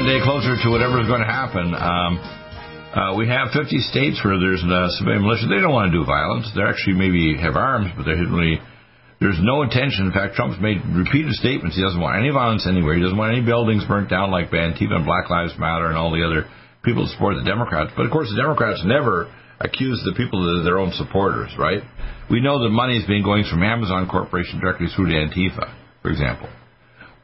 One day closer to whatever is going to happen. Um, uh, we have 50 states where there's a civilian militia. They don't want to do violence. They actually maybe have arms, but they really. There's no intention. In fact, Trump's made repeated statements. He doesn't want any violence anywhere. He doesn't want any buildings burnt down like Antifa and Black Lives Matter and all the other people that support the Democrats. But of course, the Democrats never accuse the people of their own supporters, right? We know that money is being going from Amazon Corporation directly through to Antifa, for example.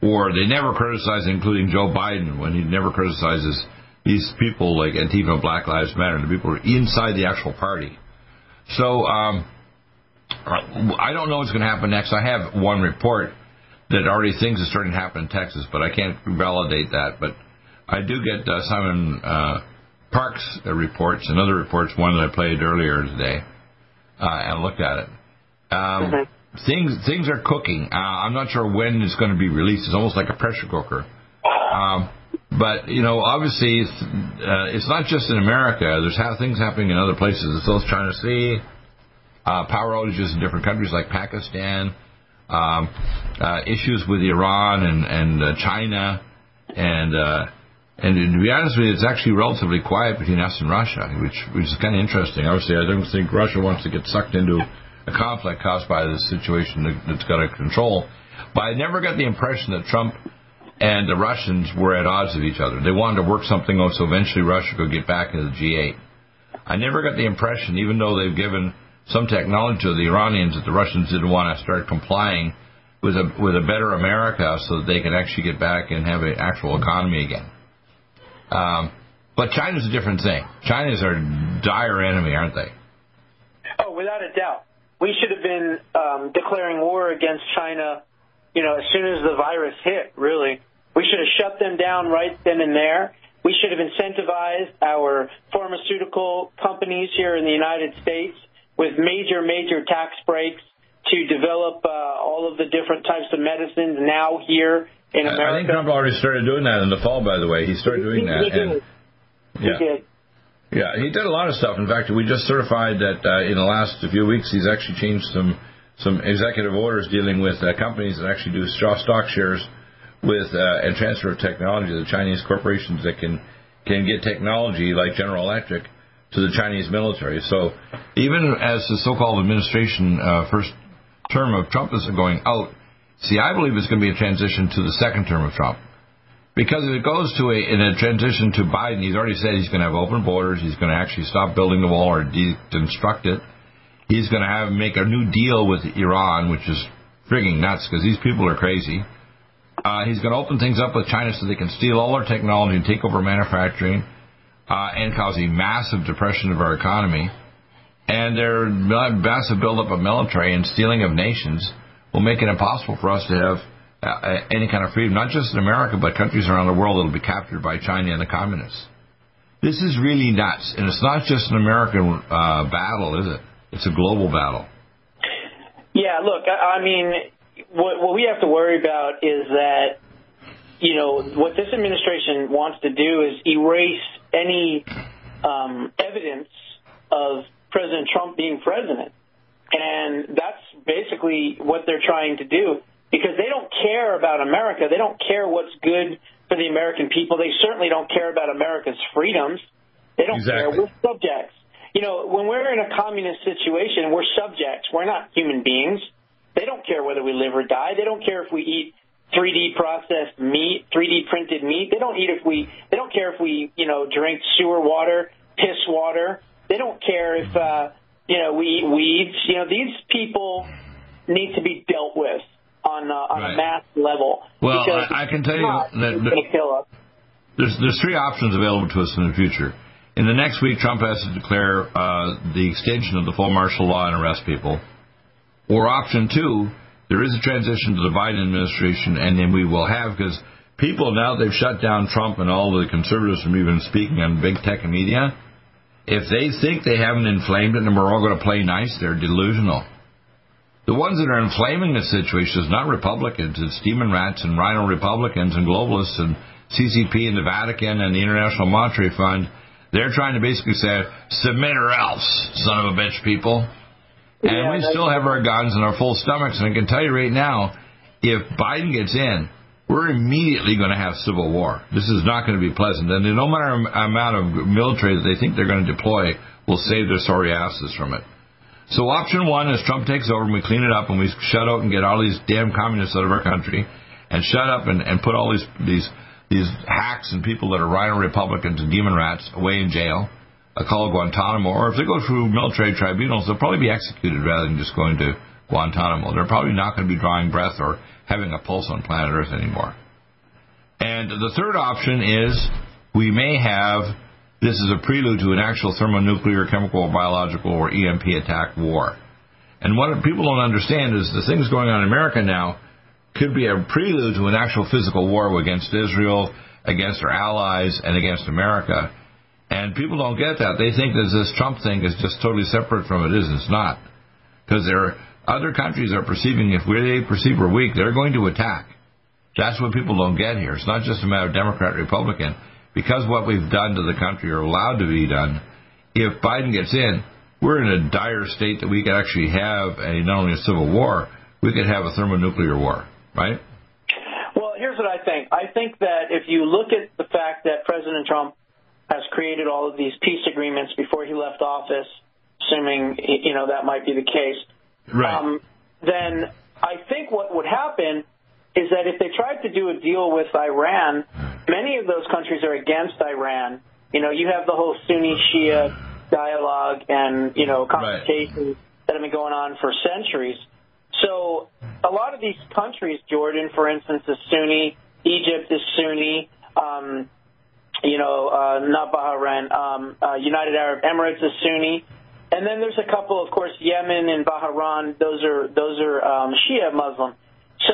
Or they never criticize, including Joe Biden, when he never criticizes these people like Antifa and Black Lives Matter, the people who are inside the actual party. So um, I don't know what's going to happen next. I have one report that already things are starting to happen in Texas, but I can't validate that. But I do get uh, Simon uh, Parkes reports and other reports, one that I played earlier today, uh, and looked at it. Um, Things things are cooking. Uh, I'm not sure when it's going to be released. It's almost like a pressure cooker. Um, but you know, obviously, it's, uh, it's not just in America. There's ha- things happening in other places. The South China Sea, uh, power outages in different countries like Pakistan, um, uh, issues with Iran and and uh, China, and uh, and to be honest with you, it's actually relatively quiet between us and Russia, which which is kind of interesting. Obviously, I don't think Russia wants to get sucked into a conflict caused by this situation that, that's got to control. But I never got the impression that Trump and the Russians were at odds with each other. They wanted to work something out so eventually Russia could get back into the G8. I never got the impression, even though they've given some technology to the Iranians, that the Russians didn't want to start complying with a with a better America so that they could actually get back and have an actual economy again. Um, but China's a different thing. China's our dire enemy, aren't they? Oh, without a doubt. We should have been um, declaring war against China, you know, as soon as the virus hit, really. We should have shut them down right then and there. We should have incentivized our pharmaceutical companies here in the United States with major, major tax breaks to develop uh, all of the different types of medicines now here in I- I think Trump already started doing that in the fall. By the way, he started doing He- that. he did. and, He yeah. did. Yeah, he did a lot of stuff. In fact, we just certified that uh, in the last few weeks he's actually changed some some executive orders dealing with uh, companies that actually do straw stock shares with uh, and transfer of technology the Chinese corporations that can can get technology like General Electric to the Chinese military. So even as the so-called administration uh, first term of Trump is going out, see, I believe it's going to be a transition to the second term of Trump. Because if it goes to a in a transition to Biden, he's already said he's going to have open borders. He's going to actually stop building the wall or deconstruct it. He's going to have make a new deal with Iran, which is frigging nuts because these people are crazy. Uh, he's going to open things up with China so they can steal all our technology and take over manufacturing uh, and cause a massive depression of our economy. And their massive buildup of military and stealing of nations will make it impossible for us to have uh, any kind of freedom, not just in America, but countries around the world that will be captured by China and the communists. This is really nuts, and it's not just an American uh, battle, is it? It's a global battle. Yeah, look, I, I mean, what, what we have to worry about is that, you know, what this administration wants to do is erase any um, evidence of President Trump being president. And that's basically what they're trying to do because they don't care about America. They don't care what's good for the American people. They certainly don't care about America's freedoms. They don't care. We're subjects. You know, when we're in a communist situation, we're subjects. We're not human beings. They don't care whether we live or die. They don't care if we eat 3D processed meat, 3D printed meat. They don't eat if we. They don't care if we, you know, drink sewer water, piss water. They don't care if, uh, you know, we eat weeds. You know, these people need to be dealt with on uh, on Right. a mass level. Well, I- I can tell you that- it's that- going to kill us. There's there's three options available to us in the future. In the next week, Trump has to declare uh, the extension of the full martial law and arrest people. Or option two, there is a transition to the Biden administration, and then we will have because people now they've shut down Trump and all the conservatives from even speaking on big tech and media. If they think they haven't inflamed it and we're all going to play nice, they're delusional. The ones that are inflaming the situation is not Republicans, it's demon rats and RINO Republicans and globalists and CCP and the Vatican and the International Monetary Fund. They're trying to basically say, submit or else, son of a bitch people. And Yeah, we still have our guns and our full stomachs. And I can tell you right now, if Biden gets in, we're immediately going to have civil war. This is not going to be pleasant. And the no matter amount of military that they think they're going to deploy will save their sorry asses from it. So option one is Trump takes over and we clean it up and we shut out and get all these damn communists out of our country and shut up and, and put all these these these hacks and people that are RINO Republicans and demon rats away in jail, uh, called Guantanamo, or if they go through military tribunals, they'll probably be executed rather than just going to Guantanamo. They're probably not going to be drawing breath or having a pulse on planet Earth anymore. And the third option is we may have this is a prelude to an actual thermonuclear, chemical, biological, or EMP attack war. And what people don't understand is the things going on in America now could be a prelude to an actual physical war against Israel, against our allies, and against America. And people don't get that. They think that this Trump thing is just totally separate from it. Is it's not, because there other countries are perceiving if we they perceive we're weak, they're going to attack. That's what people don't get here. It's not just a matter of Democrat, Republican. Because what we've done to the country or allowed to be done, if Biden gets in, we're in a dire state that we could actually have a not only a civil war, we could have a thermonuclear war, right? Well, here's what I think. I think that if you look at the fact that President Trump has created all of these peace agreements before he left office, assuming you know that might be the case, um, then I think what would happen is that if they tried to do a deal with Iran, many of those countries are against Iran. You know, you have the whole Sunni Shia dialogue and you know confrontations that have been going on for centuries. So a lot of these countries, Jordan, for instance, is Sunni. Egypt is Sunni. Um, you know, uh, not Bahrain. Um, uh, United Arab Emirates is Sunni. And then there's a couple, of course, Yemen and Bahrain. Those are those are um, Shia Muslim.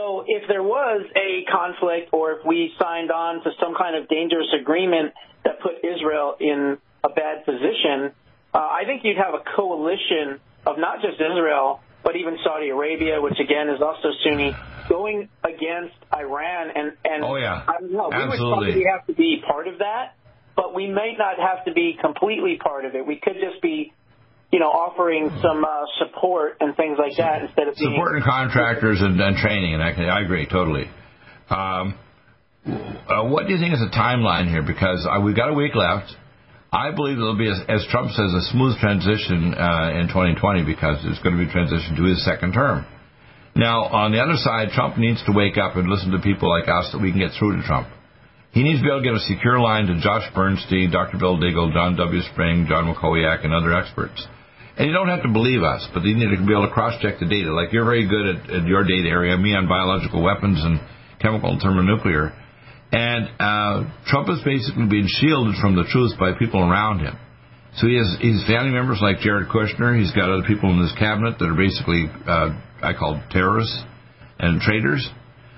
So if there was a conflict, or if we signed on to some kind of dangerous agreement that put Israel in a bad position, uh, I think you'd have a coalition of not just Israel, but even Saudi Arabia, which again is also Sunni, going against Iran. And and Oh, yeah. I don't know, we would probably have to be part of that, but we may not have to be completely part of it. We could just be, you know, offering some uh, support and things like that instead of being. supporting contractors and, and training, and I, I agree totally. Um, uh, what do you think is the timeline here? Because uh, we've got a week left. I believe there'll be, as, as Trump says, a smooth transition uh, in 2020 because it's going to be transition to his second term. Now, on the other side, Trump needs to wake up and listen to people like us that we can get through to Trump. He needs to be able to get a secure line to Josh Bernstein, Dr. Bill Deagle, John W. Spring, John McCoyak, and other experts. And you don't have to believe us, but you need to be able to cross-check the data. Like you're very good at, at your data area, me on biological weapons and chemical and thermonuclear. And uh, Trump is basically being shielded from the truth by people around him. So he has his family members like Jared Kushner. He's got other people in his cabinet that are basically uh, I call terrorists and traitors.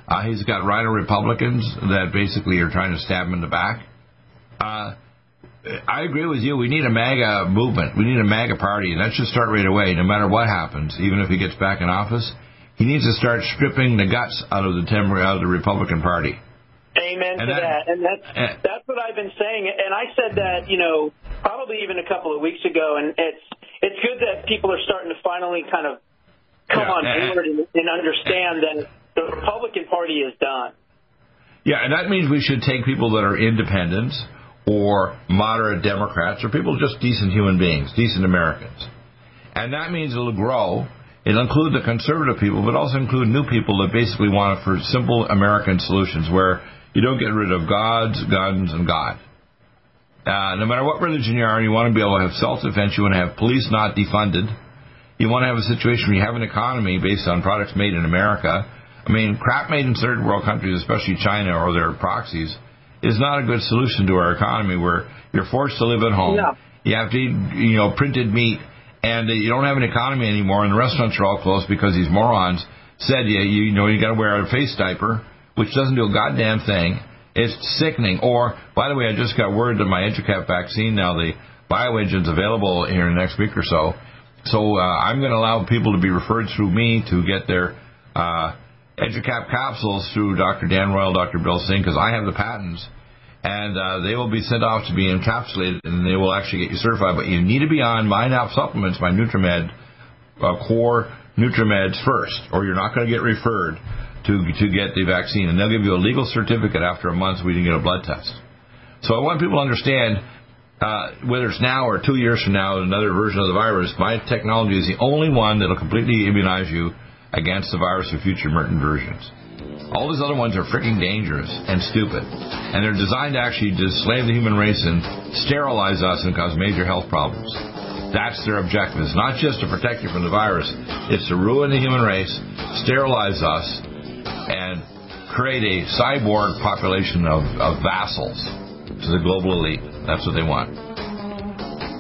Uh, he's got RINO Republicans that basically are trying to stab him in the back. Uh, I agree with you. We need a MAGA movement. We need a MAGA party, and that should start right away, no matter what happens. Even if he gets back in office, he needs to start stripping the guts out of the Dem- out of the Republican Party. Amen And to that- that. And that's and- that's what I've been saying. And I said that, you know, probably even a couple of weeks ago. And it's it's good that people are starting to finally kind of come Yeah, on and- board and, and understand that the Republican Party is done. Yeah, and that means we should take people that are independents or moderate Democrats or people just decent human beings, decent Americans. And that means it'll grow. It'll include the conservative people, but also include new people that basically want it for simple American solutions where you don't get rid of gods, guns, and God. Uh, no matter what religion you are, you want to be able to have self-defense. You want to have police not defunded. You want to have a situation where you have an economy based on products made in America. I mean, crap made in third world countries, especially China or their proxies, is not a good solution to our economy where you're forced to live at home. No. You have to eat, you know, printed meat, and you don't have an economy anymore, and the restaurants are all closed because these morons said, you, you know, you got to wear a face diaper, which doesn't do a goddamn thing. It's sickening. Or, by the way, I just got word that my EduCap vaccine now, the bioengine's available here in the next week or so. So uh, I'm going to allow people to be referred through me to get their uh, EduCap capsules through Dr. Dan Royal, Dr. Bill Singh, because I have the patents. And uh, they will be sent off to be encapsulated, and they will actually get you certified. But you need to be on MyNap supplements, my NutriMed uh, core NutriMeds first, or you're not going to get referred to to get the vaccine, and they'll give you a legal certificate after a month we can get a blood test. So I want people to understand uh, whether it's now or two years from now, another version of the virus, my technology is the only one that'll completely immunize you against the virus for future versions. All these other ones are freaking dangerous and stupid, and they're designed to actually to slave the human race and sterilize us and cause major health problems. That's their objective. It's not just to protect you from the virus, it's to ruin the human race, sterilize us, and create a cyborg population of, of vassals to the global elite. That's what they want.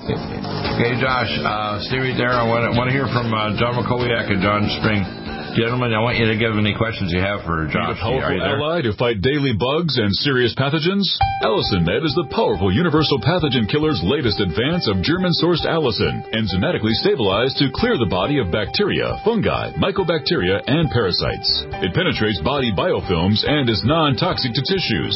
Okay, Josh, uh, stay there. I want to, hear from uh, John McCowiak and John Spring. Gentlemen, I want you to give any questions you have for Josh. Need a powerful ally to fight daily bugs and serious pathogens? Allicin Med is the powerful universal pathogen killer's latest advance of German-sourced allicin, enzymatically stabilized to clear the body of bacteria, fungi, mycobacteria, and parasites. It penetrates body biofilms and is non-toxic to tissues.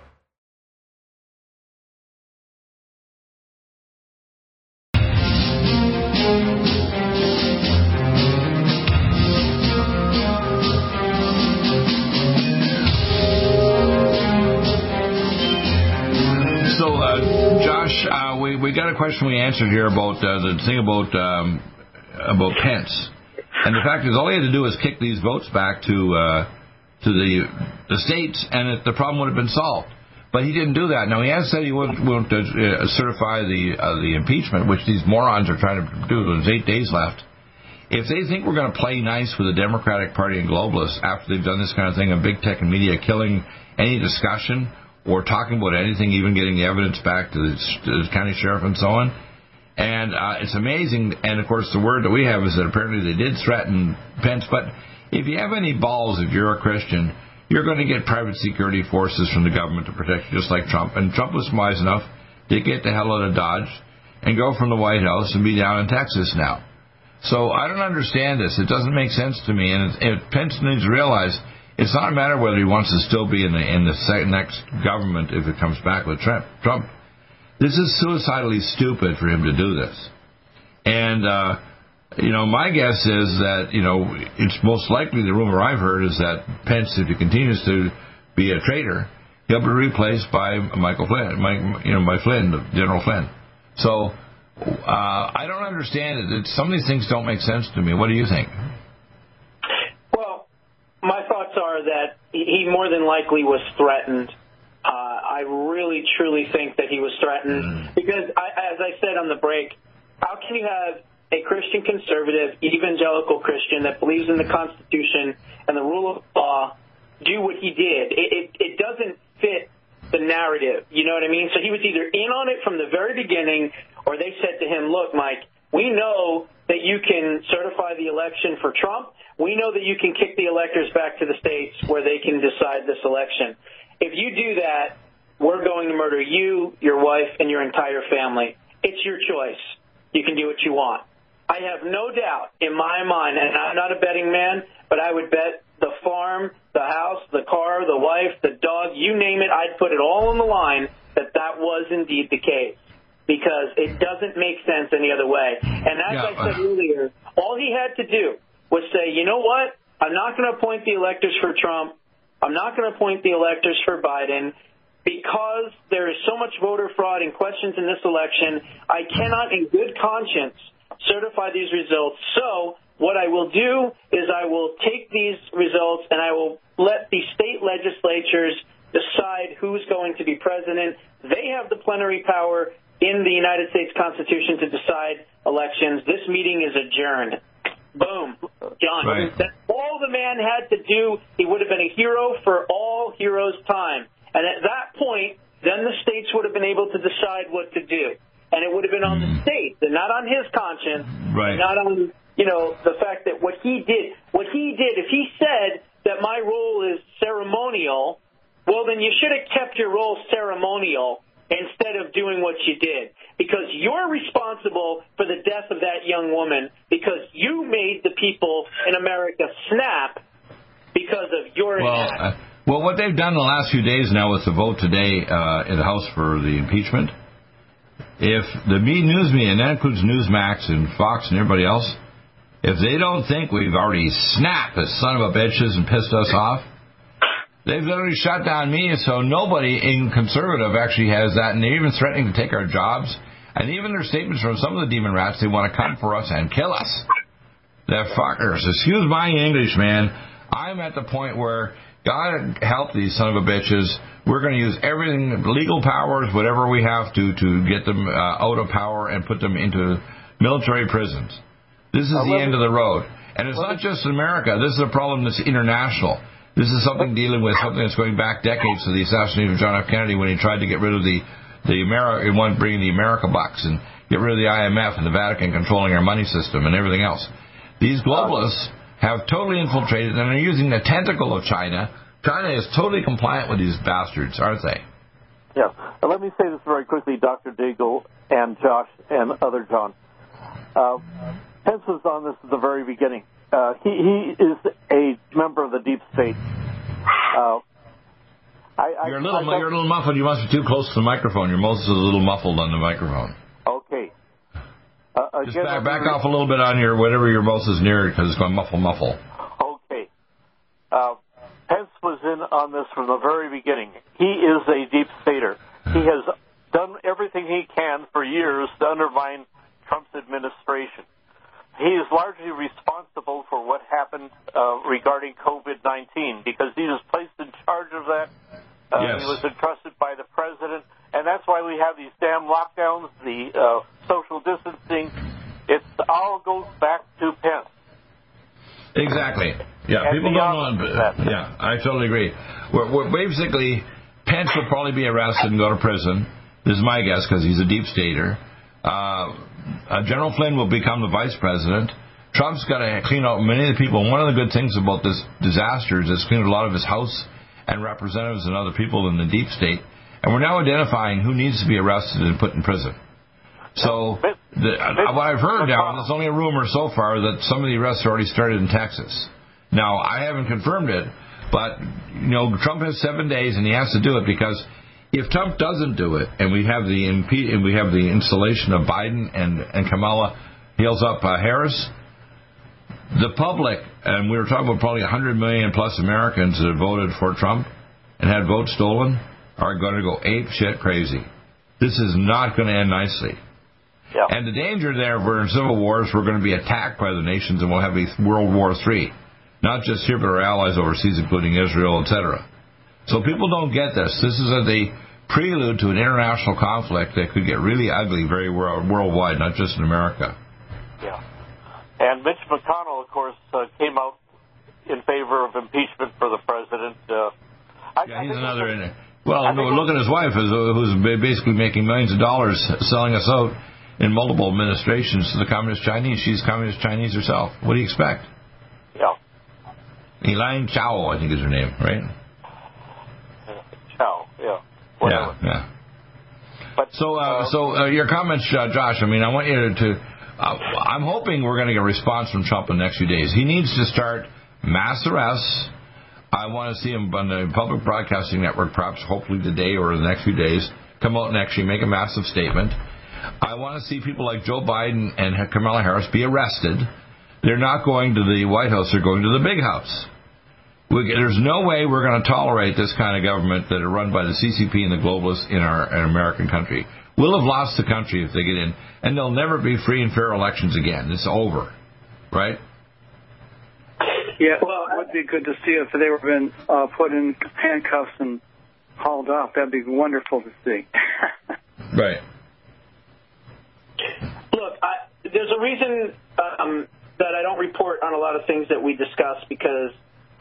we got a question we answered here about uh, the thing about um, about Pence, and the fact is, all he had to do was kick these votes back to uh, to the the states, and it, the problem would have been solved. But he didn't do that. Now he has said he won't, won't uh, certify the uh, the impeachment, which these morons are trying to do. There's eight days left. If they think we're going to play nice with the Democratic Party and globalists after they've done this kind of thing, and big tech and media killing any discussion or talking about anything, even getting the evidence back to the, to the county sheriff and so on, And uh, it's amazing. And of course, the word that we have is that apparently they did threaten Pence. But if you have any balls, if you're a Christian, you're going to get private security forces from the government to protect you, just like Trump. And Trump was wise enough to get the hell out of Dodge and go from the White House and be down in Texas now. So I don't understand this. It doesn't make sense to me. And it, Pence needs to realize it's not a matter whether he wants to still be in the in the next government if it comes back with Trump. Trump. This is suicidally stupid for him to do this. And uh, you know, my guess is that you know it's most likely the rumor I've heard is that Pence, if he continues to be a traitor, he'll be replaced by Michael Flynn, Mike, you know, by Flynn, General Flynn. So uh, I don't understand it. Some of these things don't make sense to me. What do you think? Well, my thoughts are that he more than likely was threatened. Uh, I really, truly think that he was threatened mm. because, I, as I said on the break, how can you have a Christian conservative, evangelical Christian that believes in the Constitution and the rule of law do what he did? It, it, it doesn't fit the narrative. You know what I mean? So he was either in on it from the very beginning, or they said to him, "Look, Mike, we know that you can certify the election for Trump. We know that you can kick the electors back to the states where they can decide this election. If you do that, we're going to murder you, your wife, and your entire family. It's your choice. You can do what you want." I have no doubt in my mind, and I'm not a betting man, but I would bet the farm, the house, the car, the wife, the dog, you name it, I'd put it all on the line that that was indeed the case. Because it doesn't make sense any other way. And as yeah. I said earlier, all he had to do was say, you know what? I'm not going to appoint the electors for Trump. I'm not going to appoint the electors for Biden because there is so much voter fraud and questions in this election. I cannot, in good conscience, certify these results. So what I will do is I will take these results and I will let the state legislatures decide who's going to be president. They have the plenary power in the United States Constitution to decide elections. This meeting is adjourned. Boom. John. Right. That's all the man had to do. He would have been a hero for all heroes' time. And at that point, then the states would have been able to decide what to do. And it would have been on the hmm. states and not on his conscience, right. not on you know, the fact that what he did, what he did, if he said that my role is ceremonial, well, then you should have kept your role ceremonial instead of doing what you did. Because you're responsible for the death of that young woman because you made the people in America snap because of your well, uh, well, what they've done the last few days now with the vote today uh, in the House for the impeachment, if the news media, and that includes Newsmax and Fox and everybody else, if they don't think we've already snapped the son of a bitches and pissed us off, they've literally shut down me, so nobody in conservative actually has that, and they're even threatening to take our jobs. And even their statements from some of the demon rats, they want to come for us and kill us. They're fuckers. Excuse my English, man. I'm at the point where God help these son of a bitches. We're going to use everything, legal powers, whatever we have to, to get them uh, out of power and put them into military prisons. This is the end of the road. And it's not just in America. This is a problem that's international. This is something dealing with something that's going back decades to the assassination of John F. Kennedy when he tried to get rid of the the America, he wanted to bring the America box and get rid of the IMF and the Vatican controlling our money system and everything else. These globalists have totally infiltrated and are using the tentacle of China. China is totally compliant with these bastards, aren't they? Now, let me say this very quickly, Dr. Deagle and Josh and other John. Uh, Pence was on this at the very beginning. Uh, he, he is a member of the deep state. Uh, I, you're a little I, you're a little muffled. You must be too close to the microphone. Your mouth is a little muffled on the microphone. Okay. Uh, Just back, back off a little bit on your whatever your mouth is near because it's going to muffle muffle. Okay. Uh, Pence was in on this from the very beginning. He is a deep stater. He has done everything he can for years to undermine Trump's administration. He is largely responsible for what happened uh, regarding COVID 19 because he was placed in charge of that. Uh, yes. He was entrusted by the president, and that's why we have these damn lockdowns, the uh, social distancing. It all goes back to Pence. Exactly. Yeah, and people don't know. Yeah, I totally agree. We're, we're basically, Pence will probably be arrested and go to prison. This is my guess because he's a deep stater. Uh, Uh, General Flynn will become the vice president. Trump's got to clean out many of the people. And one of the good things about this disaster is it's cleaned a lot of his House and representatives and other people in the deep state. And we're now identifying who needs to be arrested and put in prison. So, the, uh, what I've heard now, and it's only a rumor so far, that some of the arrests already started in Texas. Now, I haven't confirmed it, but you know, Trump has seven days, and he has to do it because if Trump doesn't do it, and we have the impe- and we have the installation of Biden and and Kamala heals up uh, Harris, the public, and we were talking about probably 100 million plus Americans that voted for Trump and had votes stolen, are going to go ape shit crazy. This is not going to end nicely. Yeah. And the danger there, if we're in civil wars, we're going to be attacked by the nations, and we'll have a World War III, not just here but our allies overseas, including Israel, etc. So people don't get this. This is a, the prelude to an international conflict that could get really ugly, very world, worldwide, not just in America. Yeah. And Mitch McConnell, of course, uh, came out in favor of impeachment for the president. Uh, I, Yeah, he's another. In it. Well, I look at his wife, who's, who's basically making millions of dollars selling us out in multiple administrations to the Communist Chinese. She's Communist Chinese herself. What do you expect? Yeah. Elaine Chao, I think is her name, right? Chow. Yeah. Yeah, But So, uh, so uh, your comments, uh, Josh. I mean, I want you to. Uh, I'm hoping we're going to get a response from Trump in the next few days. He needs to start mass arrests. I want to see him on the public broadcasting network, perhaps hopefully today or in the next few days, come out and actually make a massive statement. I want to see people like Joe Biden and Kamala Harris be arrested. They're not going to the White House; they're going to the big house. We, there's no way we're going to tolerate this kind of government that are run by the CCP and the globalists in our, our American country. We'll have lost the country if they get in, and there'll never be free and fair elections again. It's over, right? Yeah, well, it would be good to see if they were been uh, put in handcuffs and hauled off. That'd be wonderful to see. Right. Look, I, there's a reason um, that I don't report on a lot of things that we discuss because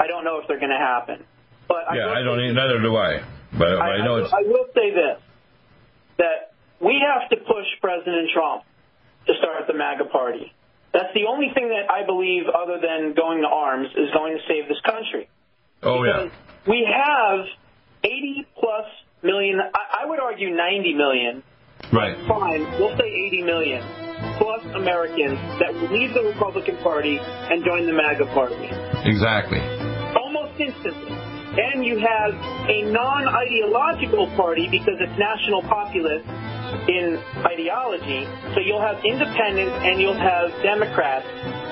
I don't know if they're going to happen. But Yeah, I don't. Even, neither do I. But, but I, know it's. I will say this: that we have to push President Trump to start the MAGA party. That's the only thing that I believe, other than going to arms, is going to save this country. Oh yeah. We have 80 plus million, I, I would argue 90 million, Right. fine, we'll say 80 million plus Americans that will leave the Republican Party and join the MAGA party Exactly. Instantly. And you have a non-ideological party because it's national populist in ideology. So you'll have independents and you'll have Democrats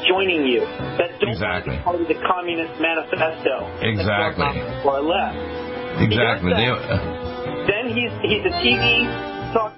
joining you that don't Exactly. part of the Communist Manifesto. Exactly. Or left. Exactly. They, uh, Then he's he's a TV talk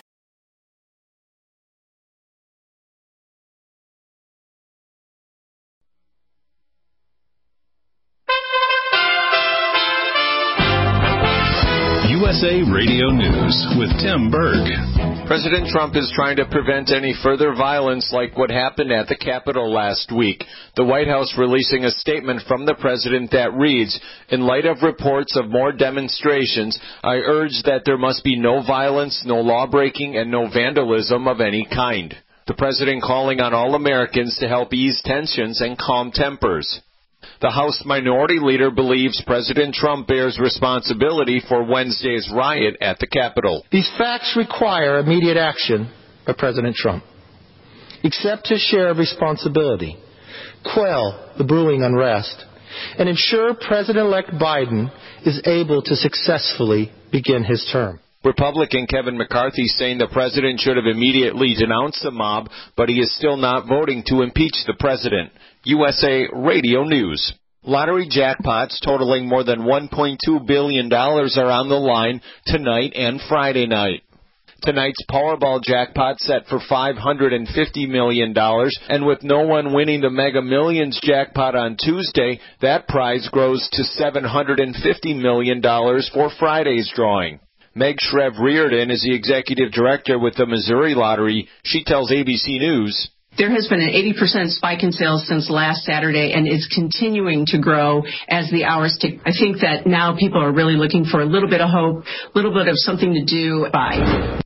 News with Tim Berg. President Trump is trying to prevent any further violence like what happened at the Capitol last week. The White House releasing a statement from the president that reads, In light of reports of more demonstrations, I urge that there must be no violence, no lawbreaking, and no vandalism of any kind. The president calling on all Americans to help ease tensions and calm tempers. The House Minority Leader believes President Trump bears responsibility for Wednesday's riot at the Capitol. These facts require immediate action by President Trump. Accept his share of responsibility. Quell the brewing unrest and ensure President-elect Biden is able to successfully begin his term. Republican Kevin McCarthy saying the president should have immediately denounced the mob, but he is still not voting to impeach the president. USA Radio News. Lottery jackpots totaling more than $1.2 billion are on the line tonight and Friday night. Tonight's Powerball jackpot set for $550 million, and with no one winning the Mega Millions jackpot on Tuesday, that prize grows to $750 million for Friday's drawing. May Scheve Reardon is the executive director with the Missouri Lottery. She tells ABC News. There has been an 80% spike in sales since last Saturday and is continuing to grow as the hours tick. I think that now people are really looking for a little bit of hope, a little bit of something to do by.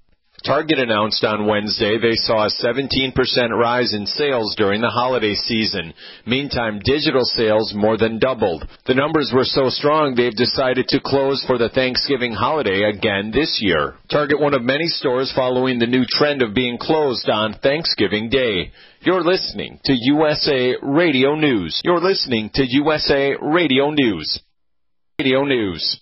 Target announced on Wednesday they saw a 17% rise in sales during the holiday season. Meantime, digital sales more than doubled. The numbers were so strong they've decided to close for the Thanksgiving holiday again this year. Target one of many stores following the new trend of being closed on Thanksgiving Day. You're listening to USA Radio News. You're listening to USA Radio News. Radio News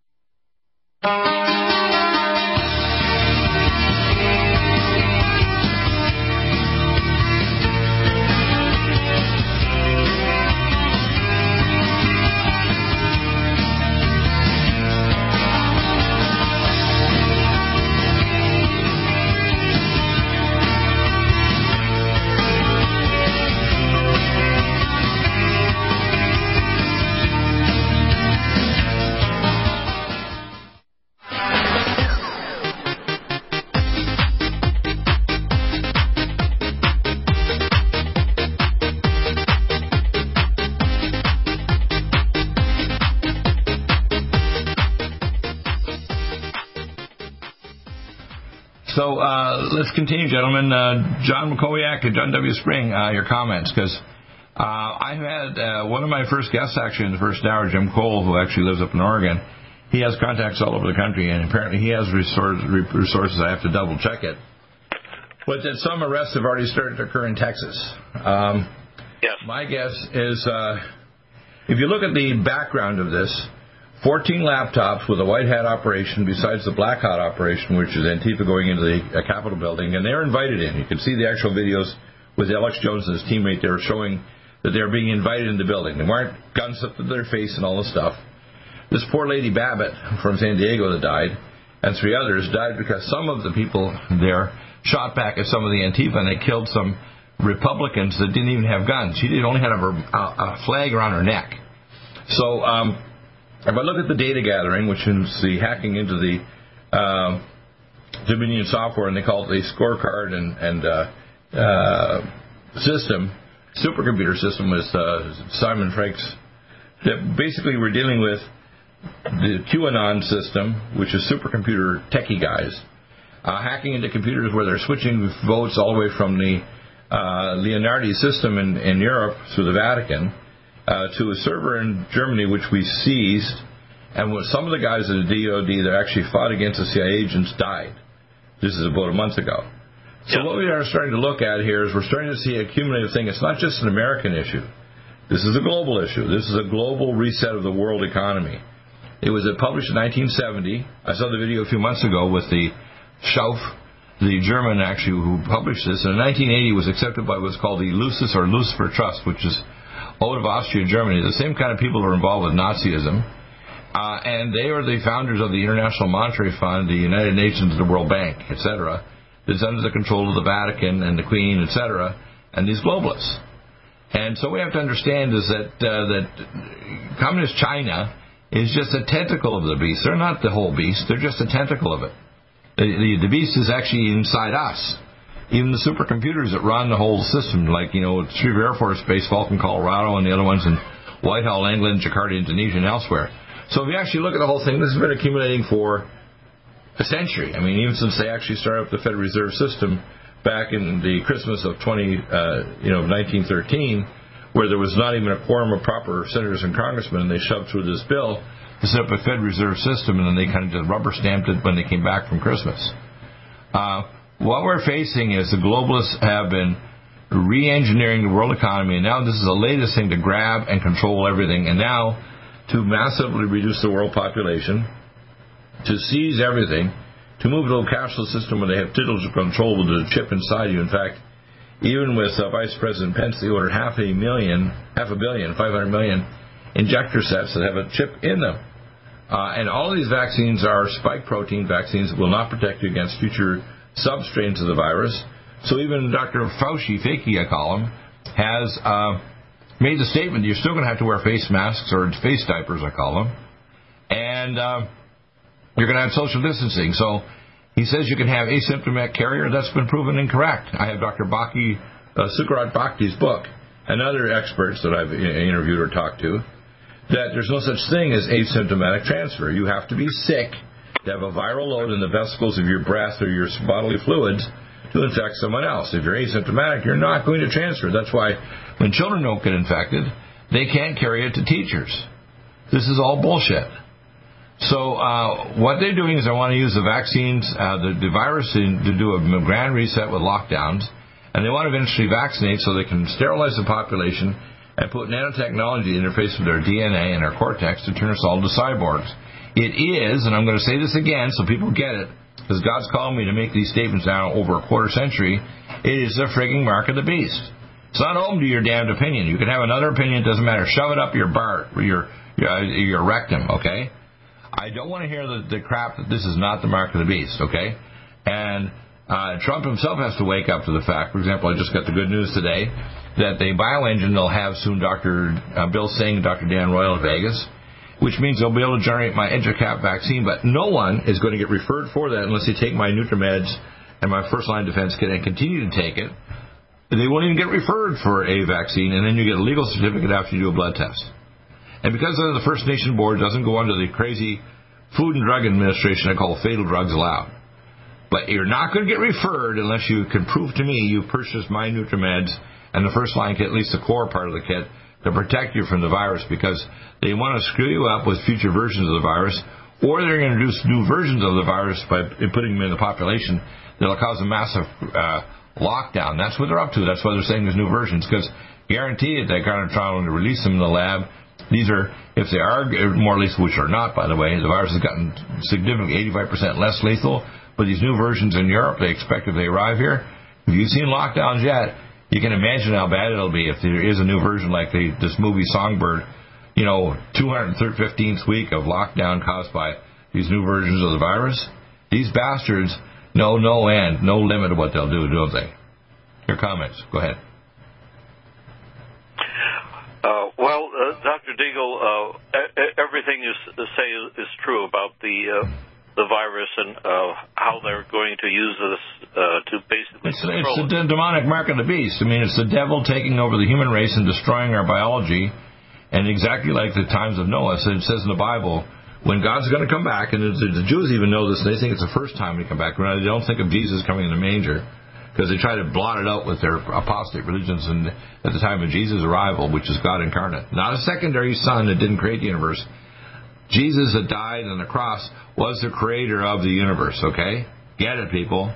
let's continue, gentlemen. Uh, John McCoyak and John W. Spring, uh, your comments, because uh, I had uh, one of my first guests actually in the first hour, Jim Cole, who actually lives up in Oregon. He has contacts all over the country, and apparently he has resources. I have to double check it. But that some arrests have already started to occur in Texas. Um, yes. My guess is uh, if you look at the background of this, 14 laptops with a white hat operation besides the black hat operation, which is Antifa going into the uh, Capitol building, and they're invited in. You can see the actual videos with Alex Jones and his teammate there showing that they're being invited in the building. They weren't guns up to their face and all this stuff. This poor lady Babbitt from San Diego that died, and three others died because some of the people there shot back at some of the Antifa and they killed some Republicans that didn't even have guns. She only had a, a flag around her neck. So um, if I look at the data gathering, which is the hacking into the uh, Dominion software, and they call it the scorecard and, and uh, uh, system, supercomputer system with uh, Simon Frank's, that basically we're dealing with the QAnon system, which is supercomputer techie guys, uh, hacking into computers where they're switching votes all the way from the uh, Leonardo system in, in Europe through the Vatican uh, to a server in Germany, which we seized, and some of the guys at the DoD that actually fought against the CIA agents died. This is about a month ago. So yeah. what we are starting to look at here is we're starting to see a cumulative thing. It's not just an American issue. This is a global issue. This is a global reset of the world economy. It was published in 1970. I saw the video a few months ago with the Schwab, the German actually who published this. And in 1980, it was accepted by what's called the Lucis or Lucifer Trust, which is out of Austria, Germany, the same kind of people who are involved with Nazism. Uh, and they are the founders of the International Monetary Fund, the United Nations, the World Bank, etc. That's under the control of the Vatican and the Queen, etc. And these globalists. And so we have to understand is that uh, that communist China is just a tentacle of the beast. They're not the whole beast. They're just a tentacle of it. The, the, the beast is actually inside us. Even the supercomputers that run the whole system, like you know, Schriever Air Force Base, Falcon, Colorado, and the other ones in Whitehall, England, Jakarta, Indonesia, and elsewhere. So if you actually look at the whole thing, this has been accumulating for a century. I mean, even since they actually started up the Federal Reserve System back in the Christmas of 20, uh, you know, 1913, where there was not even a quorum of proper senators and congressmen, and they shoved through this bill to set up a Fed Reserve System, and then they kind of just rubber stamped it when they came back from Christmas. Uh, what we're facing is the globalists have been re-engineering the world economy, and now this is the latest thing to grab and control everything, and now to massively reduce the world population, to seize everything, to move to a cashless system where they have total control with the chip inside you. In fact, even with uh, Vice President Pence, they ordered half a million, half a billion, 500 million injector sets that have a chip in them. Uh, and all of these vaccines are spike protein vaccines that will not protect you against future substrains of the virus. So even Dr. Fauci, Fakey I call him, has uh, made the statement you're still going to have to wear face masks or face diapers, I call them. And uh, you're going to have social distancing. So he says you can have asymptomatic carrier. That's been proven incorrect. I have Dr. Bhakdi, uh, Sucharit Bhakdi's book and other experts that I've interviewed or talked to that there's no such thing as asymptomatic transfer. You have to be sick to have a viral load in the vesicles of your breath or your bodily fluids to infect someone else. If you're asymptomatic, you're not going to transfer. That's why when children don't get infected, they can't carry it to teachers. This is all bullshit. So uh, what they're doing is they want to use the vaccines, uh, the, the virus, to, to do a grand reset with lockdowns, and they want to eventually vaccinate so they can sterilize the population and put nanotechnology interface with their DNA and our cortex to turn us all to cyborgs. It is, and I'm going to say this again so people get it, because God's calling me to make these statements now over a quarter century. It is the frigging mark of the beast. It's not home to your damned opinion. You can have another opinion; it doesn't matter. Shove it up your bar, your your, your rectum, okay? I don't want to hear the, the crap that this is not the mark of the beast, okay? And uh, Trump himself has to wake up to the fact. For example, I just got the good news today that the bioengine they'll have soon, Dr. Uh, Bill Singh and Dr. Dan Royal of Vegas, which means they'll be able to generate my EduCap vaccine, but no one is going to get referred for that unless they take my NutriMeds and my first line defense kit and continue to take it. They won't even get referred for a vaccine, and then you get a legal certificate after you do a blood test. And because the First Nation Board doesn't go under the crazy Food and Drug Administration I call fatal drugs allowed. But you're not going to get referred unless you can prove to me you purchased my NutriMeds and the first line kit, at least the core part of the kit, to protect you from the virus because they want to screw you up with future versions of the virus, or they're going to introduce new versions of the virus by putting them in the population that'll cause a massive uh, lockdown. That's what they're up to. That's why they're saying there's new versions because guaranteed they're going to try to release them in the lab these are, if they are more lethal, which are not, by the way, the virus has gotten significantly 85% less lethal. But these new versions in Europe, they expect if they arrive here, if you've seen lockdowns yet, you can imagine how bad it'll be if there is a new version like the, this movie Songbird. You know, 215th week of lockdown caused by these new versions of the virus. These bastards know no end, no limit to what they'll do, don't they? Your comments. Go ahead. Well, Dr. Deagle, uh, everything you say is true about the uh, the virus and uh, how they're going to use this uh, to basically it's, control it's the demonic mark of the beast. I mean, it's the devil taking over the human race and destroying our biology. And exactly like the times of Noah, so it says in the Bible, when God's going to come back, and the Jews even know this, they think it's the first time he come back. They don't think of Jesus coming in the manger because they try to blot it out with their apostate religions and at the time of Jesus' arrival, which is God incarnate. Not a secondary son that didn't create the universe. Jesus that died on the cross was the creator of the universe, okay? Get it, people.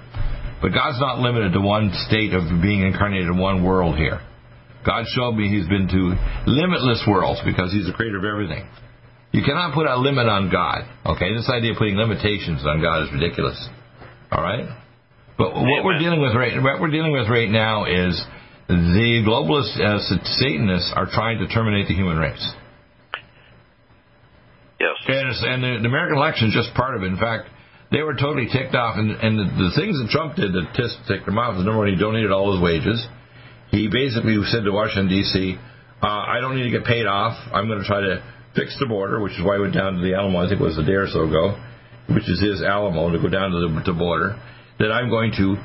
But God's not limited to one state of being incarnated in one world here. God showed me he's been to limitless worlds because he's the creator of everything. You cannot put a limit on God, okay? This idea of putting limitations on God is ridiculous. All right? But what we're dealing with right what we're dealing with right now is the globalist uh, Satanists are trying to terminate the human race. Yes. And, and the, the American election is just part of it. In fact, they were totally ticked off. And, and the, the things that Trump did that ticked, ticked them off was number one, he donated all his wages. He basically said to Washington, D.C., uh, I don't need to get paid off. I'm going to try to fix the border, which is why he went down to the Alamo, I think it was a day or so ago, which is his Alamo, to go down to the, the border. That I'm going to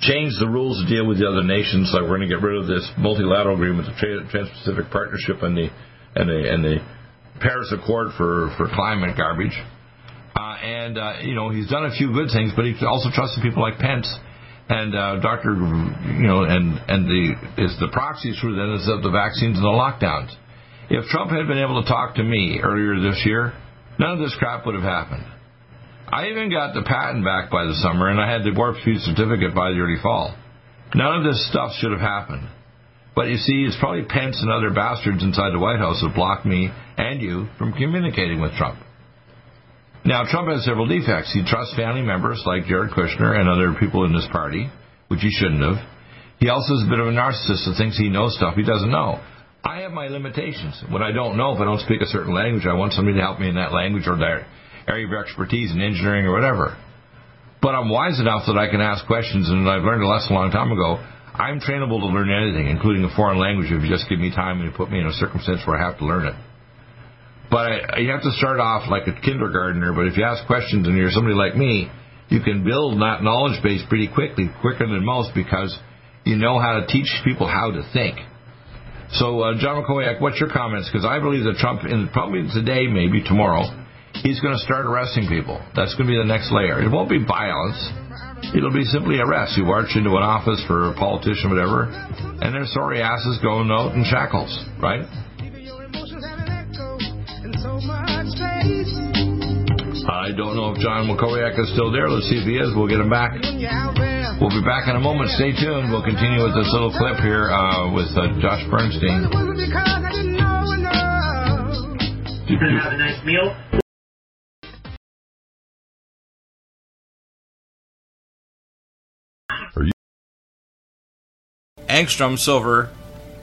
change the rules to deal with the other nations. Like we're going to get rid of this multilateral agreement, the Trans-Pacific Partnership, and the and the and the Paris Accord for for climate garbage. Uh, and uh, you know he's done a few good things, but he also trusted people like Pence and uh, Doctor, you know, and and the is the proxy through then is of the vaccines and the lockdowns. If Trump had been able to talk to me earlier this year, none of this crap would have happened. I even got the patent back by the summer, and I had the warp speed certificate by the early fall. None of this stuff should have happened. But you see, it's probably Pence and other bastards inside the White House that blocked me and you from communicating with Trump. Now, Trump has several defects. He trusts family members like Jared Kushner and other people in his party, which he shouldn't have. He also is a bit of a narcissist that thinks he knows stuff he doesn't know. I have my limitations. When I don't know, if I don't speak a certain language, I want somebody to help me in that language or that area of expertise in engineering or whatever. But I'm wise enough that I can ask questions, and I've learned a lesson a long time ago. I'm trainable to learn anything, including a foreign language, if you just give me time and you put me in a circumstance where I have to learn it. But you have to start off like a kindergartner. But if you ask questions and you're somebody like me, you can build that knowledge base pretty quickly, quicker than most, because you know how to teach people how to think. So, uh, John McCoyak, what's your comments? Because I believe that Trump, in probably today, maybe tomorrow, he's going to start arresting people. That's going to be the next layer. It won't be violence. It'll be simply arrest. You march into an office for a politician, whatever, and their sorry asses go out in shackles, right? I don't know if John McCoyak is still there. Let's see if he is. We'll get him back. We'll be back in a moment. Stay tuned. We'll continue with this little clip here uh, with uh, Josh Bernstein. You Have a nice meal. angstrom silver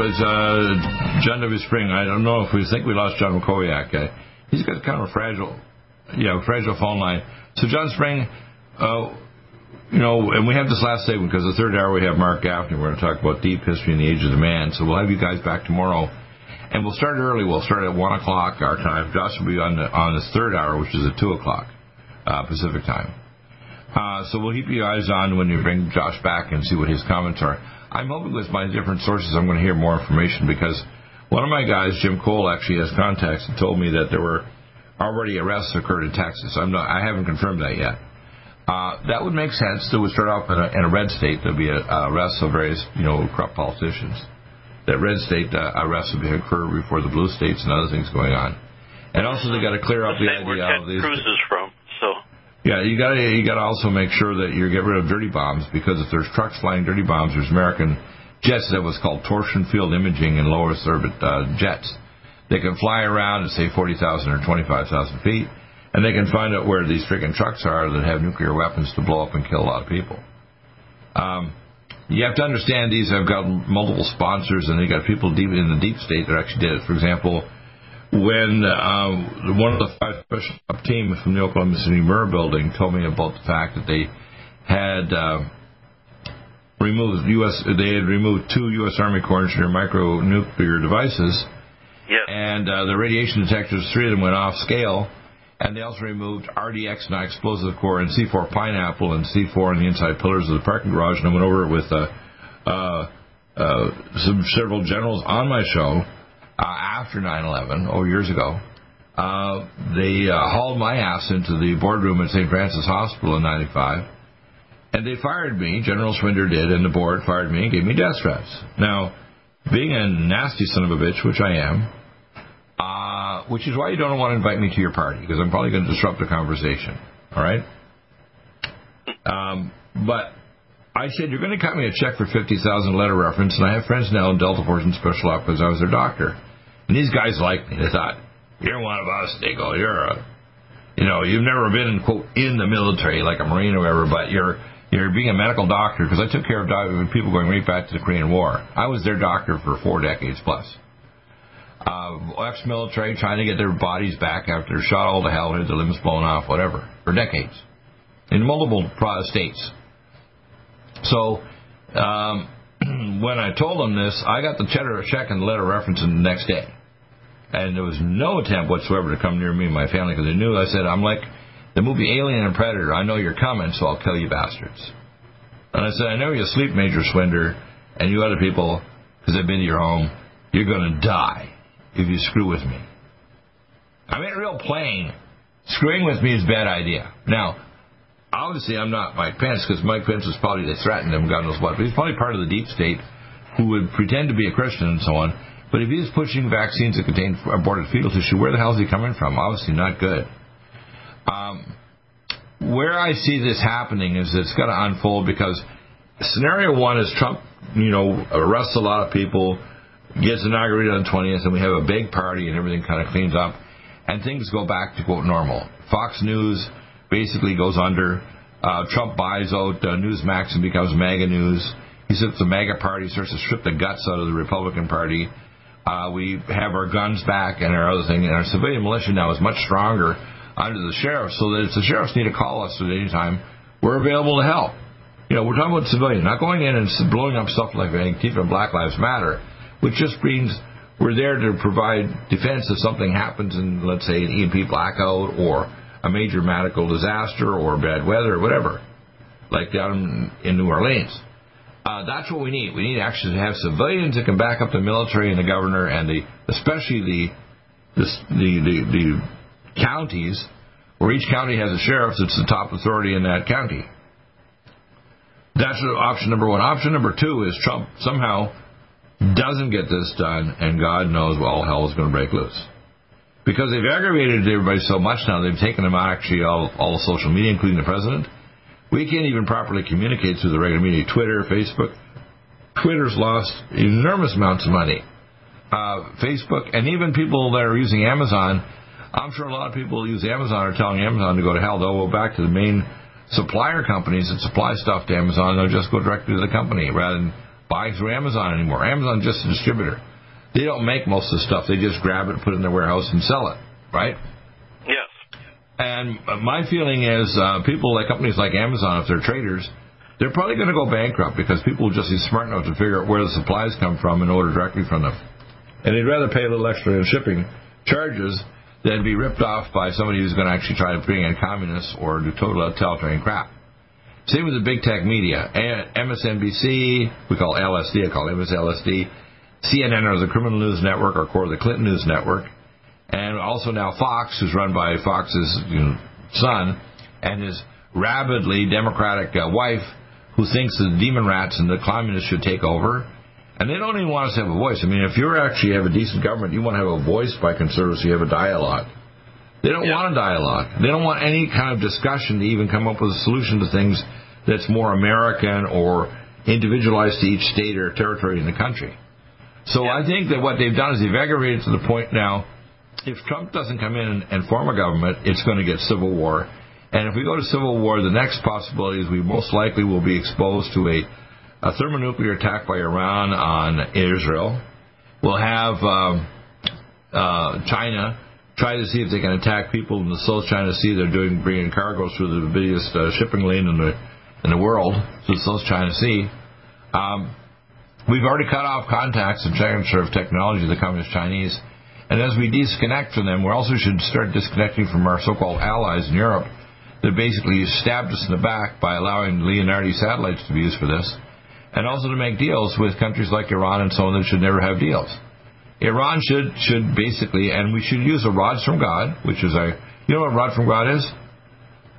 with uh, John W. Spring. I don't know if we think we lost John McCoyak. Uh, he's got kind of a fragile, yeah, fragile phone line. So John Spring, uh, you know, and we have this last segment because the third hour we have Mark Gaffney. We're going to talk about deep history and the age of the man. So we'll have you guys back tomorrow. And we'll start early. We'll start at 1 o'clock our time. Josh will be on, the, on this third hour, which is at 2 o'clock uh, Pacific time. Uh, so we'll keep your eyes on when you bring Josh back and see what his comments are. I'm hoping with my different sources I'm going to hear more information because one of my guys, Jim Cole, actually has contacts and told me that there were already arrests occurred in Texas. I'm not, I haven't confirmed that yet. Uh, that would make sense. That would start off in a, in a red state. There'll be a, a arrests of various, you know, corrupt politicians. That red state uh, arrests will occur before the blue states and other things going on. And also, they got to clear up the idea of these. Cruz is from. Yeah, you got to you got to also make sure that you get rid of dirty bombs because if there's trucks flying dirty bombs, there's American jets that was called torsion field imaging in low Earth orbit uh, jets. They can fly around at say 40,000 or 25,000 feet, and they can find out where these freaking trucks are that have nuclear weapons to blow up and kill a lot of people. Um, you have to understand these have got multiple sponsors, and they got people deep in the deep state that actually did it. For example when um, one of the five special team from the Oklahoma City Murrah building told me about the fact that they had uh, removed U.S. They had removed two U.S. Army Corps engineer micronuclear devices, yep. and uh, the radiation detectors, three of them went off scale, and they also removed RDX non-explosive core and C4 pineapple and C4 on the inside pillars of the parking garage, and I went over it with uh, uh, uh, some several generals on my show after 9/11, oh years ago, uh, they uh, hauled my ass into the boardroom at St. Francis Hospital in '95, and they fired me. General Schwinder did, and the board fired me and gave me death threats. Now, being a nasty son of a bitch, which I am, uh, which is why you don't want to invite me to your party because I'm probably going to disrupt the conversation. All right. Um, but I said, you're going to cut me a check for 50000 letter reference, and I have friends now in Delta Force and Special Ops because I was their doctor. And these guys liked me. They thought, you're one of us. Go, you're a, you know, you've never been, quote, in the military like a Marine or whatever, but you're, you're being a medical doctor because I took care of people going right back to the Korean War. I was their doctor for four decades plus. Uh, ex-military trying to get their bodies back after they're shot all to hell, their limbs blown off, whatever, for decades, in multiple states. So, um, when I told them this, I got the cheddar check and the letter reference the next day and there was no attempt whatsoever to come near me and my family because they knew I said I'm like the movie Alien and Predator. I know you're coming, so I'll kill you bastards. And I said I know you sleep, Major Schwinder, and you other people because I've been to your home. You're going to die if you screw with me. I made it real plain. Screwing with me is a bad idea. Now, obviously, I'm not Mike Pence because Mike Pence was probably they threatened him, God knows what. But he's probably part of the deep state who would pretend to be a Christian and so on but if he's pushing vaccines that contain aborted fetal tissue, where the hell is he coming from? Obviously not good. Um, where I see this happening is it's going to unfold because scenario one is Trump, you know, arrests a lot of people, gets inaugurated on the 20th, and we have a big party and everything kind of cleans up, and things go back to quote normal. Fox News basically goes under. Uh, Trump buys out uh, Newsmax and becomes MAGA News. He sets the MAGA party, starts to strip the guts out of the Republican Party. Uh, we have our guns back and our other thing, and our civilian militia now is much stronger under the sheriff, so that if the sheriffs need to call us at any time, we're available to help. You know, we're talking about civilian, not going in and blowing up stuff like Antifa and Black Lives Matter, which just means we're there to provide defense if something happens in, let's say, an EMP blackout or a major medical disaster or bad weather or whatever, like down in New Orleans. Uh, that's what we need. We need actually to have civilians that can back up the military and the governor and the, especially the, the, the, the, the counties where each county has a sheriff that's the top authority in that county. That's option number one. Option number two is Trump somehow doesn't get this done, and God knows all hell is going to break loose. Because they've aggravated everybody so much now, they've taken them out actually all, all social media, including the president. We can't even properly communicate through the regular media, Twitter, Facebook. Twitter's lost enormous amounts of money. Uh, Facebook, and even people that are using Amazon, I'm sure a lot of people who use Amazon are telling Amazon to go to hell. They'll go back to the main supplier companies that supply stuff to Amazon. They'll just go directly to the company rather than buying through Amazon anymore. Amazon's just a distributor. They don't make most of the stuff. They just grab it, put it in their warehouse, and sell it. Right? And my feeling is uh, people like companies like Amazon, if they're traders, they're probably going to go bankrupt because people will just be smart enough to figure out where the supplies come from and order directly from them. And they'd rather pay a little extra in shipping charges than be ripped off by somebody who's going to actually try to bring in communists or do total totalitarian crap. Same with the big tech media. MSNBC, we call LSD, I call it MSLSD. CNN or the Criminal News Network or core of the Clinton News Network. And also now Fox, who's run by Fox's you know, son and his rabidly Democratic uh, wife, who thinks the demon rats and the communists should take over. And they don't even want us to have a voice. I mean, if you actually have a decent government, you want to have a voice by conservatives, you have a dialogue. They don't yeah. want a dialogue. They don't want any kind of discussion to even come up with a solution to things that's more American or individualized to each state or territory in the country. So yeah. I think that what they've done is they've aggravated to the point now, if Trump doesn't come in and, form a government, it's going to get civil war. And if we go to civil war, the next possibility is we most likely will be exposed to a, a thermonuclear attack by Iran on Israel. We'll have um, uh, China try to see if they can attack people in the South China Sea. They're doing bringing cargoes through the biggest uh, shipping lane in the in the world, the South China Sea. Um, we've already cut off contacts and transfer of technology to the Communist Chinese. And as we disconnect from them, we also should start disconnecting from our so-called allies in Europe that basically stabbed us in the back by allowing Leonardo satellites to be used for this, and also to make deals with countries like Iran and so on that should never have deals. Iran should should basically, and we should use a rod from God, which is a, you know what a rod from God is?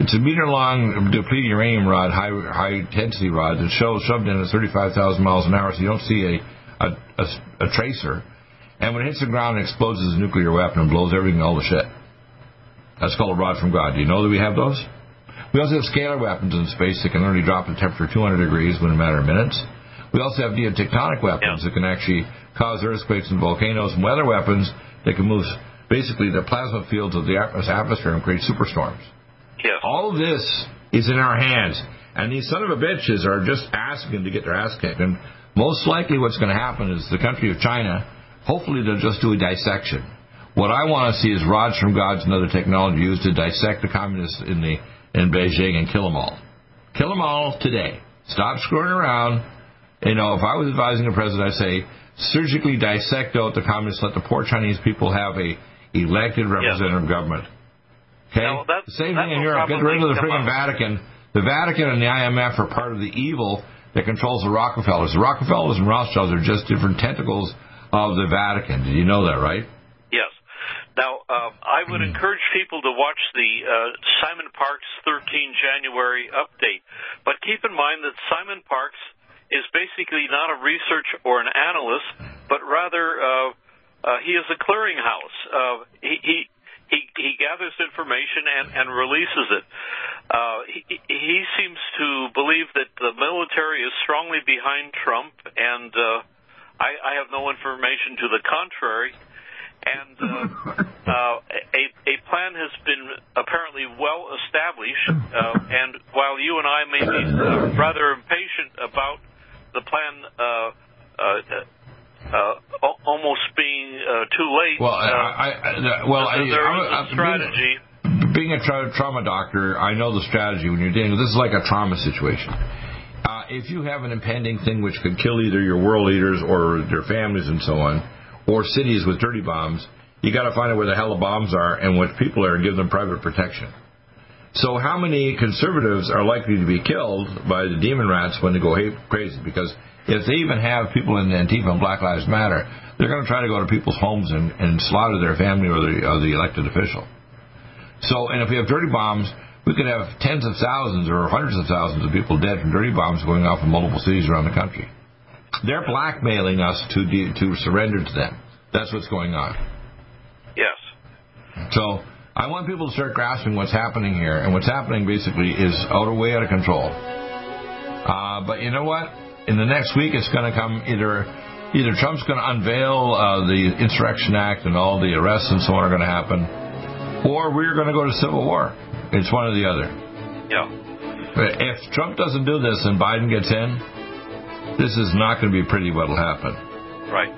It's a meter long depleted uranium rod, high high intensity rod that shows shoved in at 35,000 miles an hour, so you don't see a a, a, a tracer. And when it hits the ground, it explodes as a nuclear weapon and blows everything all to shit. That's called a rod from God. Do you know that we have those? We also have scalar weapons in space that can literally drop the temperature 200 degrees within a matter of minutes. We also have geotectonic weapons yeah. that can actually cause earthquakes and volcanoes, and weather weapons that can move basically the plasma fields of the atmosphere and create superstorms. Yeah. All of this is in our hands, and these son of a bitches are just asking to get their ass kicked. And most likely, what's going to happen is the country of China. Hopefully, they'll just do a dissection. What I want to see is rods from God's and other technology used to dissect the communists in the in Beijing and kill them all. Kill them all today. Stop screwing around. You know, if I was advising a president, I'd say surgically dissect out the communists, let the poor Chinese people have a elected representative yeah. government. Okay? Now, that's, Same thing in Europe. Get rid of the friggin' Vatican. The Vatican and the IMF are part of the evil that controls the Rockefellers. The Rockefellers and Rothschilds are just different tentacles of the Vatican. Did you know that, right? Yes. Now, uh, I would Hmm. encourage people to watch the uh, Simon Parkes 13 January update. But keep in mind that Simon Parkes is basically not a researcher or an analyst, but rather uh, uh, he is a clearinghouse. Uh, he, he he he gathers information and and releases it. Uh, he, he seems to believe that the military is strongly behind Trump, and uh, I, I have no information to the contrary. And uh, uh, a, a plan has been apparently well established. Uh, and while you and I may be uh, rather impatient about the plan uh, uh, uh, almost being uh, too late, well, I, I, I, well, there, there is a strategy. Being, being a tra- trauma doctor, I know the strategy when you're dealing. With this is like a trauma situation. Uh, if you have an impending thing which could kill either your world leaders or their families and so on, or cities with dirty bombs, you got to find out where the hell the bombs are and which people are and give them private protection. So how many conservatives are likely to be killed by the demon rats when they go crazy? Because if they even have people in Antifa and Black Lives Matter, they're going to try to go to people's homes and, and slaughter their family or the, or the elected official. So, and if we have dirty bombs, we could have tens of thousands or hundreds of thousands of people dead from dirty bombs going off in multiple cities around the country. They're blackmailing us to de- to surrender to them. That's what's going on. Yes. So I want people to start grasping what's happening here, and what's happening basically is out of way out of control. Uh, but you know what? In the next week, it's going to come either either Trump's going to unveil uh, the Insurrection Act and all the arrests and so on are going to happen, or we're going to go to civil war. It's one or the other. Yeah. If Trump doesn't do this and Biden gets in, this is not going to be pretty what'll happen. Right.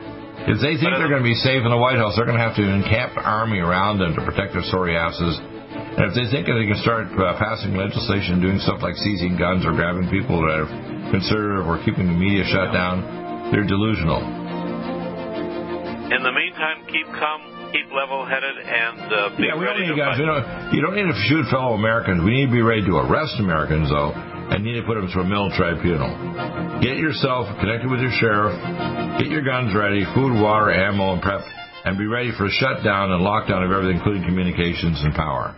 If they think they're going to be safe in the White House, they're going to have to encamp an army around them to protect their sorry asses. And if they think that they can start uh, passing legislation, doing stuff like seizing guns or grabbing people that are conservative or keeping the media shut down, they're delusional. In the meantime, keep calm, keep level-headed, and uh, be yeah, we ready need to guys. fight. You, know, you don't need to shoot fellow Americans. We need to be ready to arrest Americans, though, and need to put them through a mill tribunal. Get yourself connected with your sheriff. Get your guns ready, food, water, ammo, and prep, and be ready for a shutdown and lockdown of everything, including communications and power.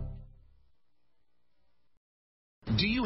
Do you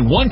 One